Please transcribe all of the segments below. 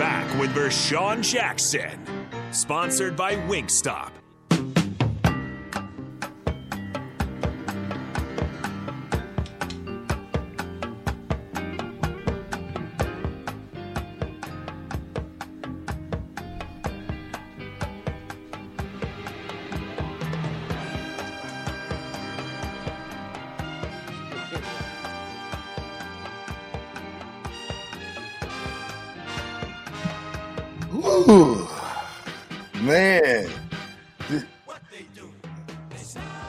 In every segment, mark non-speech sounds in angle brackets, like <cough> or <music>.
Back with Vershan Jackson. Sponsored by Wingstop. Ooh, man. The,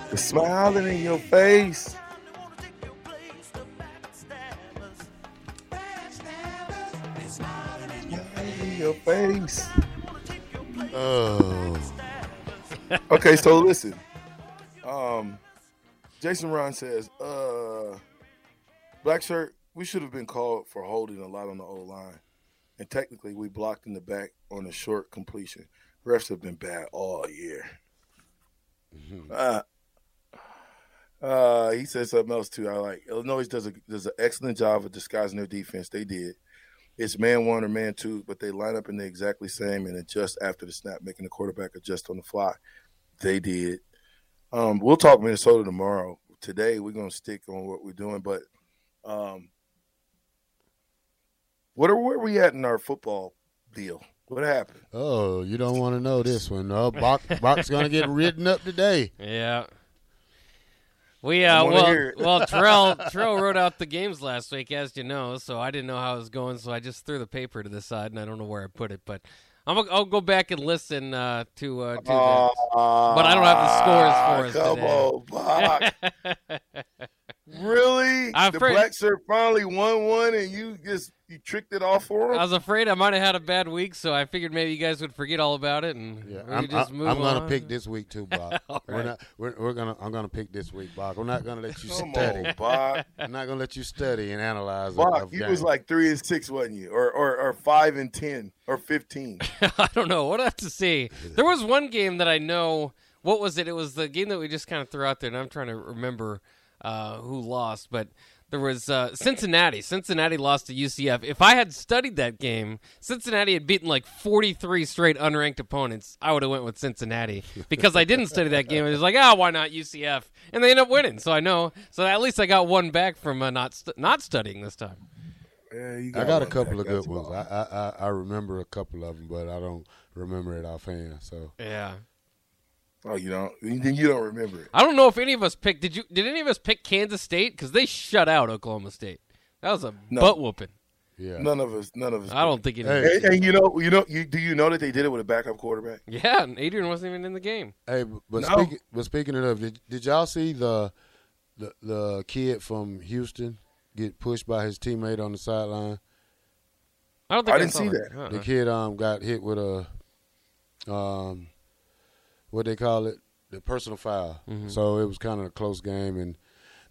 the smiling in your face. In your face. Oh. Okay, so <laughs> listen. Um, Jason Ron says, uh, Black Shirt, we should have been called for holding a lot on the old line. And technically, we blocked in the back on a short completion. Refs have been bad all year. Uh, uh, he said something else too. I like Illinois does a does an excellent job of disguising their defense. They did. It's man one or man two, but they line up in the exactly same and adjust after the snap, making the quarterback adjust on the fly. They did. Um, we'll talk Minnesota tomorrow. Today we're gonna stick on what we're doing, but um, what are where we at in our football deal? What happened? Oh, you don't want to know this one. Oh, Bach, Bach's <laughs> going to get written up today. Yeah. We uh well well Terrell <laughs> Terrell wrote out the games last week as you know, so I didn't know how it was going, so I just threw the paper to the side and I don't know where I put it, but I'm gonna, I'll go back and listen uh, to uh, to that. But I don't have the scores for us Ah, Come today. on, Bach. <laughs> really? I'm the afraid- black shirt finally won one, and you just you tricked it off for him. I was afraid I might have had a bad week, so I figured maybe you guys would forget all about it and Yeah, we I'm, just I- move I'm on. gonna pick this week too, Bach. <laughs> All We're not. We're, we're gonna. I'm gonna pick this week, Bach. We're not gonna let you Come study. on, Bach. <laughs> I'm not gonna let you study and analyze. a- Bach, you game. was like three and six, wasn't you? Or or, or five and ten or fifteen. <laughs> I don't know. What I have to see? There was one game that I know. What was it? It was the game that we just kind of threw out there, and I'm trying to remember uh, who lost. But there was uh, Cincinnati. Cincinnati lost to UCF. If I had studied that game, Cincinnati had beaten like 43 straight unranked opponents. I would have went with Cincinnati because I didn't study that game. It was like, ah, why not UCF? And they end up winning. So I know. So at least I got one back from uh, not st- not studying this time. Yeah, you I got a couple back. of good That's ones. I, I I I remember a couple of them, but I don't remember it offhand. So Yeah. Oh, you don't? Then you don't remember it. I don't know if any of us picked. Did you? Did any of us pick Kansas State? Because they shut out Oklahoma State. That was a No. butt whooping. yeah. None of us. None of us. I don't think it. Hey. And, and you know, you know, you do you know that they did it with a backup quarterback? Yeah, and Adrian wasn't even in the game. Hey, but No. speaking but speaking of, did, did y'all see the, the the kid from Houston get pushed by his teammate on the sideline? I don't think I I, didn't saw see that. that. Uh-uh. The kid um got hit with a um what they call it the personal foul. Mm-hmm. So it was kind of a close game and.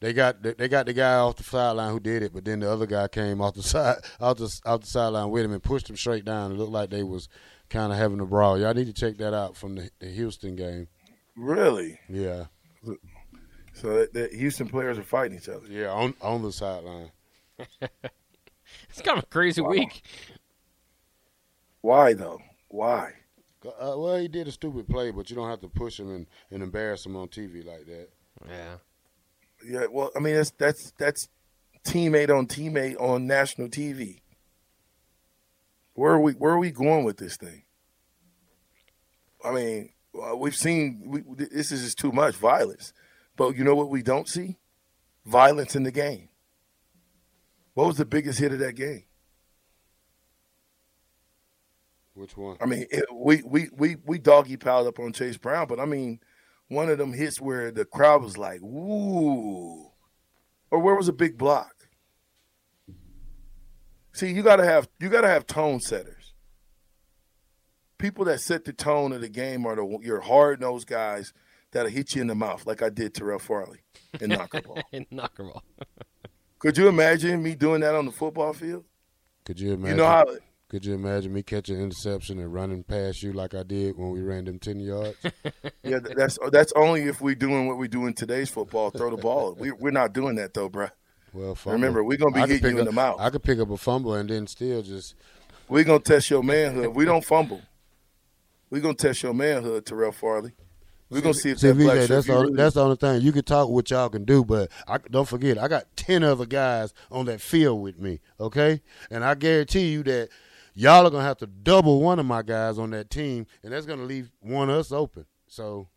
They got they got the guy off the sideline who did it, but then the other guy came off the <laughs> side off the off the sideline with him and pushed him straight down. It looked like they was kind of having a brawl. Y'all need to check that out from the, the Houston game. Really? Yeah, So that, that Houston players are fighting each other. yeah, on on the sideline. <laughs> It's kind of a crazy week. Why though? Why? Uh, well, he did a stupid play, but you don't have to push him and, and embarrass him on TV like that. Yeah. Yeah. Well, I mean, that's that's that's teammate on teammate on national TV. Where are we? Where are we going with this thing? I mean, uh, we've seen we, this is just too much violence, but you know what we don't see? Violence in the game. What was the biggest hit of that game? Which one? I mean, it, we we we we doggy piled up on Chase Brown, but I mean, one of them hits where the crowd was like, "Ooh," or where was a big block? See, you gotta have you gotta have tone setters. People that set the tone of the game are the your hard nosed guys that'll hit you in the mouth, like I did Terrell Farley in <laughs> Knockerball. in Knockerball. Could you imagine me doing that on the football field? Could you imagine? You know how could you imagine me catching an interception and running past you like I did when we ran them ten yards? <laughs> yeah, that's that's only if we're doing what we do in today's football, throw the ball. We, we're not doing that though, bruh. Well, fumble. remember we're gonna be I could hitting you pick in up- the mouth. I could pick up a fumble and then still just We're gonna test your manhood. We don't fumble. We're gonna test your manhood, Terrell Farley. We're gonna see if See, that VJ, that's you all, really- that's the only thing. You can talk what y'all can do, but I, don't forget, I got ten other guys on that field with me. Okay, and I guarantee you that y'all are gonna have to double one of my guys on that team, and that's gonna leave one of us open. So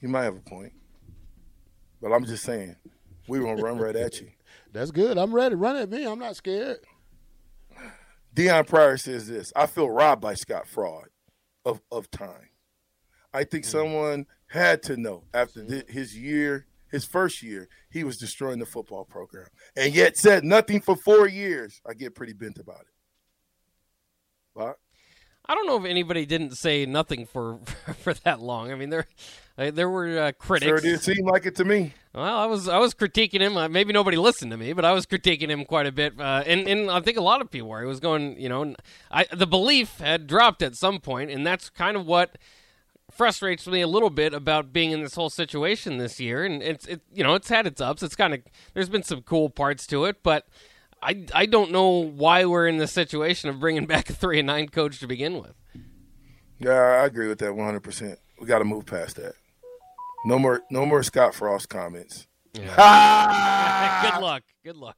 You might have a point, but I'm just saying we're gonna run right at you. <laughs> that's good. I'm ready. Run at me. I'm not scared. Deion Pryor says this: I feel robbed by Scott Fraud of of time. I think hmm. someone had to know after thi- his year, his first year, he was destroying the football program, and yet said nothing for four years. I get pretty bent about it. I don't know if anybody didn't say nothing for <laughs> for that long. I mean, there there were uh, critics. sure did seem like it to me. Well, I was I was critiquing him. Uh, maybe nobody listened to me, but I was critiquing him quite a bit, uh, and and I think a lot of people were. He was going, you know, I the belief had dropped at some point, and that's kind of what frustrates me a little bit about being in this whole situation this year. And it's it you know it's had its ups. It's kind of there's been some cool parts to it, but I I don't know why we're in this situation of bringing back a three and nine coach to begin with. Yeah, I agree with that 100. percent We got to move past that. No more, no more Scott Frost comments. Ah! <laughs> Good luck. Good luck.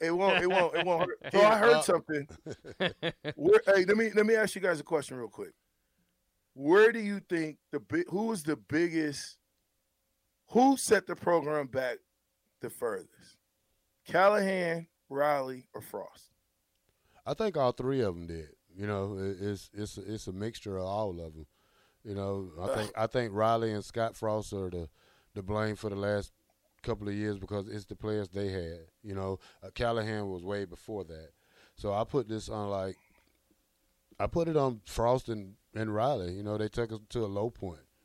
It won't. It won't. It won't. Hurt. <laughs> Oh, I heard something. Where, hey, let me let me ask you guys a question real quick. Where do you think the big? Who was the biggest? Who set the program back the furthest? Callahan, Riley, or Frost? I think all three of them did. You know, it's it's it's a mixture of all of them. You know, I think I think Riley and Scott Frost are the the blame for the last couple of years because it's the players they had. You know, uh, Callahan was way before that. So I put this on like I put it on Frost and, and Riley. You know, they took us to a low point.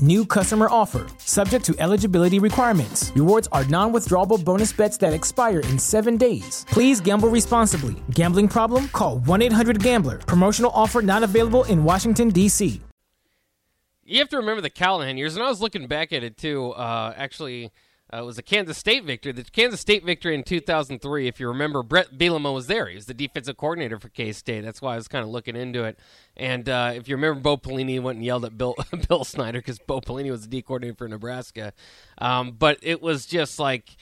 New customer offer. Subject to eligibility requirements. Rewards are non withdrawable bonus bets that expire in seven days. Please gamble responsibly. Gambling problem? Call 1 800 Gambler. Promotional offer not available in Washington, D.C. You have to remember the Callahan years, and I was looking back at it too. Uh, actually, uh, it was a Kansas State victory. The Kansas State victory in 2003. If you remember, Bret Bielema was there. He was the defensive coordinator for K State. That's why I was kind of looking into it. And uh, if you remember, Bo Pelini went and yelled at Bill <laughs> Bill Snyder because Bo Pelini was the D coordinator for Nebraska. Um, but it was just like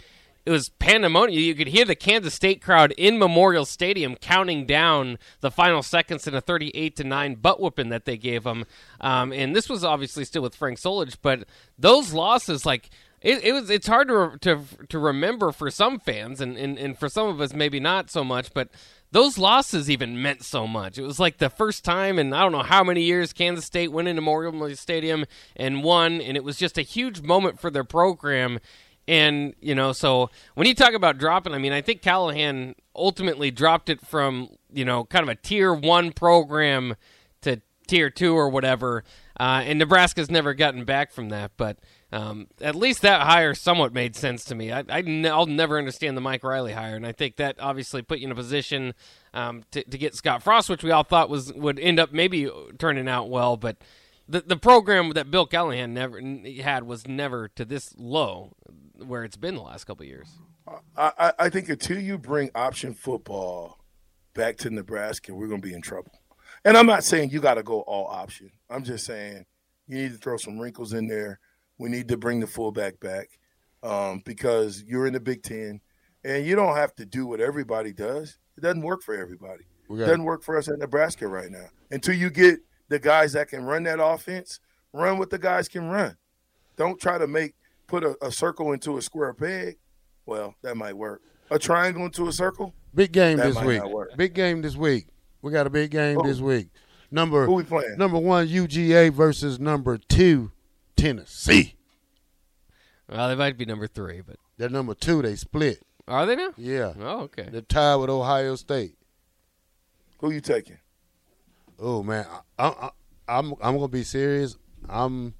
it was pandemonium. You could hear the Kansas State crowd in Memorial Stadium counting down the final seconds in a 38 to 9 butt whooping that they gave them. Um, and this was obviously still with Frank Solich, but those losses, like, it, it was it's hard to, to to remember for some fans and, and, and for some of us maybe not so much but those losses even meant so much it was like the first time in i don't know how many years kansas state went into memorial stadium and won and it was just a huge moment for their program and, you know, so when you talk about dropping, I mean, I think Callahan ultimately dropped it from, you know, kind of a tier one program to tier two or whatever. Uh, and Nebraska's never gotten back from that. But um, at least that hire somewhat made sense to me. I, I, will never understand the Mike Riley hire. And I think that obviously put you in a position um, to, to get Scott Frost, which we all thought was would end up maybe turning out well. But the the program that Bill Callahan never had was never to this low where it's been the last couple years. I, I think until you bring option football back to Nebraska, we're going to be in trouble. And I'm not saying you got to go all option. I'm just saying you need to throw some wrinkles in there. We need to bring the fullback back um, because you're in the Big Ten, and you don't have to do what everybody does. It doesn't work for everybody. It doesn't work for us at Nebraska right now. Until you get the guys that can run that offense, run what the guys can run. Don't try to make put a, a circle into a square peg. Well, that might work. A triangle into a circle. Big game this week. Big game this week. We got a big game Who? this week. Number Who we playing? number one UGA versus number two Tennessee. Well, they might be number three, but They're number two. They split. are they now? Yeah. Oh, okay. They're tied with Ohio State. Who you taking? Oh man, I, I, I'm I'm gonna be serious. I'm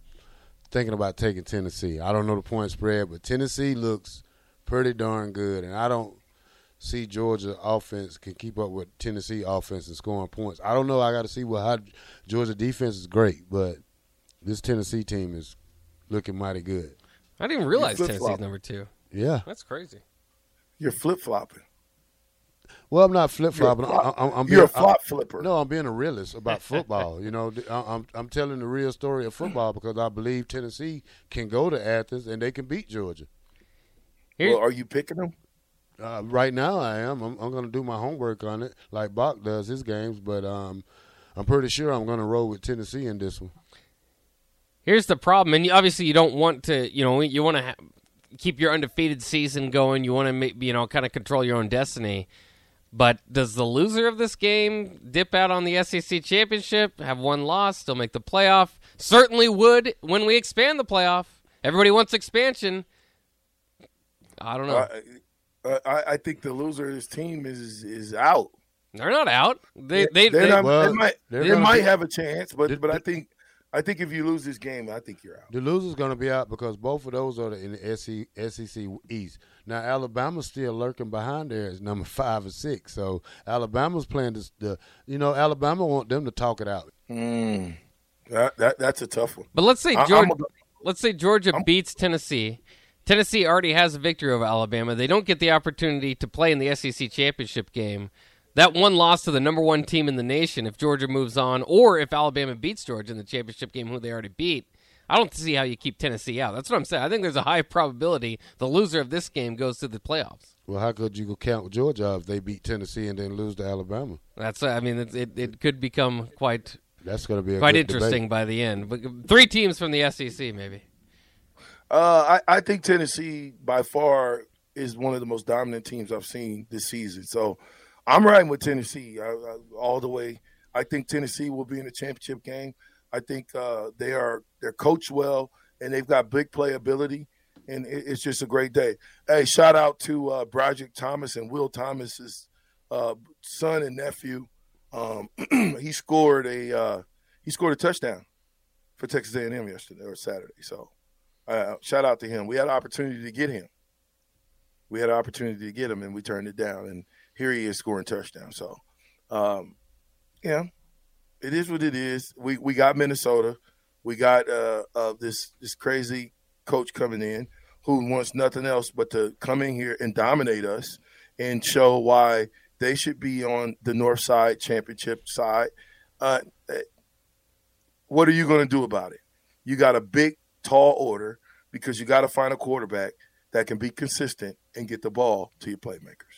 thinking about taking Tennessee. I don't know the point spread, but Tennessee looks pretty darn good, and I don't see Georgia offense can keep up with Tennessee offense and scoring points. I don't know. I got to see what how Georgia defense is great, but this Tennessee team is looking mighty good. I didn't even realize. Tennessee's number two. Yeah. That's crazy. You're flip flopping. Well, I'm not flip flopping. You're a flop- I'm, I'm you're a being- flop flipper. No, I'm being a realist about football. you know, I- I'm I'm telling the real story of football because I believe Tennessee can go to Athens and they can beat Georgia. Here- Well, are you picking them? Uh, right now, I am. I'm, I'm going to do my homework on it, like Bach does his games. But um, I'm pretty sure I'm going to roll with Tennessee in this one. Here's the problem, and you, obviously you don't want to, you know, you want to ha- keep your undefeated season going. You want to, make, you know, kind of control your own destiny. But does the loser of this game dip out on the SEC championship, have one loss, still make the playoff? Certainly would when we expand the playoff. Everybody wants expansion. I don't know. I, uh, I, I think the loser of this team is is out. They're not out. They they, They're they, not- well, they might they're they gonna might be- have a chance, but Did- but I did- think I think if you lose this game, I think you're out. The loser's going to be out because both of those are in the SEC, SEC East. Now Alabama's still lurking behind there as number five or six. So Alabama's playing this, the. You know, Alabama want them to talk it out. Mm. That, that that's a tough one. But let's say Georgia, a- let's say Georgia beats Tennessee. Tennessee already has a victory over Alabama. They don't get the opportunity to play in the SEC championship game. That one loss to the number one team in the nation, if Georgia moves on, or if Alabama beats Georgia in the championship game, who they already beat, I don't see how you keep Tennessee out. That's what I'm saying. I think there's a high probability the loser of this game goes to the playoffs. Well, how could you go count Georgia if they beat Tennessee and then lose to Alabama? That's I mean it, it, it could become quite That's going to be a quite interesting Debate. by the end. But three teams from the SEC maybe. Uh, I, I think Tennessee by far is one of the most dominant teams I've seen this season. So I'm riding with Tennessee I, I, all the way. I think Tennessee will be in the championship game. I think uh, they are they're coached well and they've got big playability, and it, it's just a great day. Hey, shout out to uh, Broderick Thomas and Will Thomas's uh, son and nephew. Um, <clears throat> he scored a uh, he scored a touchdown for Texas A&M yesterday or Saturday. So uh, shout out to him. We had an opportunity to get him. We had an opportunity to get him, and we turned it down. And here he is scoring touchdowns. So, um, yeah, it is what it is. We we got Minnesota. We got uh, uh, this this crazy coach coming in who wants nothing else but to come in here and dominate us and show why they should be on the North Side championship side. Uh, what are you going to do about it? You got a big, tall order because you got to find a quarterback that can be consistent and get the ball to your playmakers.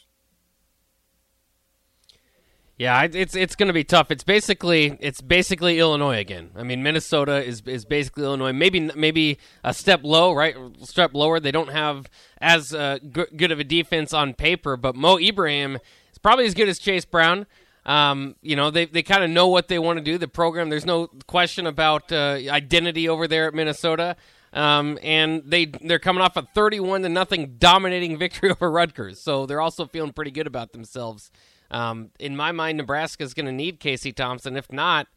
Yeah, it's it's going to be tough. It's basically it's basically Illinois again. I mean, Minnesota is is basically Illinois. Maybe maybe a step low, right? Step lower. They don't have as uh, good, of a defense on paper, but Mo Ibrahim is probably as good as Chase Brown. Um, you know, they they kind of know what they want to do. The program, there's no question about uh, identity over there at Minnesota. Um, and they they're coming off a 31 to nothing dominating <laughs> victory over Rutgers, so they're also feeling pretty good about themselves. Um, in my mind, Nebraska is going to need Casey Thompson. If not,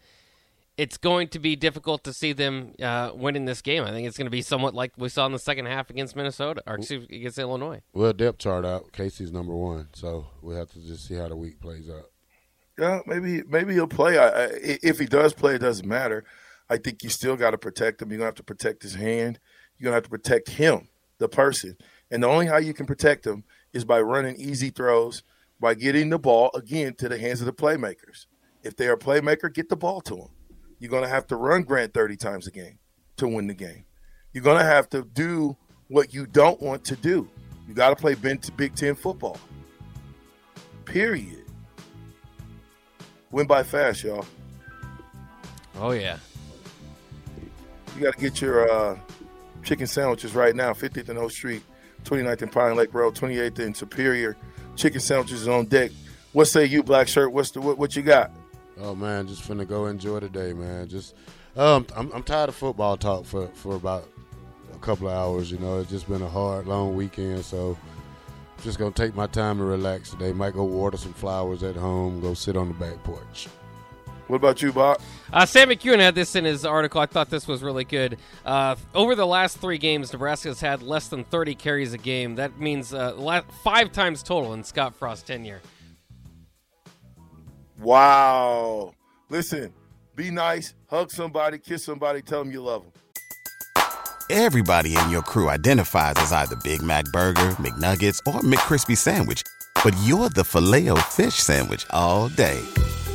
it's going to be difficult to see them uh, winning this game. I think it's going to be somewhat like we saw in the second half against Minnesota or excuse, against Illinois. Well, depth chart out. Casey's number one, so we have to just see how the week plays out. Yeah, maybe maybe he'll play. I, I, if he does play, it doesn't matter. I think you still got to protect him. You're gonna have to protect his hand. You're gonna have to protect him, the person. And the only how you can protect him is by running easy throws, by getting the ball again to the hands of the playmakers. If they're a playmaker, get the ball to them. You're going to have to run Grant 30 times a game to win the game. You're going to have to do what you don't want to do. You got to play Big Ten football. Period. Win by fast, y'all. Oh yeah. You got to get your uh, chicken sandwiches right now. 50th and O Street, 29th and Pine Lake Road, 28th and Superior. Chicken sandwiches on deck. What say you, Black Shirt? What's the what, what you got? Oh man, just finna go enjoy the day, man. Just um, I'm I'm tired of football talk for for about a couple of hours. You know, it's just been a hard, long weekend, so just gonna take my time and relax today. Might go water some flowers at home. Go sit on the back porch. What about you, Bob? Uh, Sam McKewon had this in his article. I thought this was really good. Uh, over the last three games, Nebraska has had less than 30 carries a game. That means uh, five times total in Scott Frost's tenure. Wow. Listen, be nice, hug somebody, kiss somebody, tell them you love them. Everybody in your crew identifies as either Big Mac Burger, McNuggets, or McCrispy Sandwich. But you're the filet fish Sandwich all day.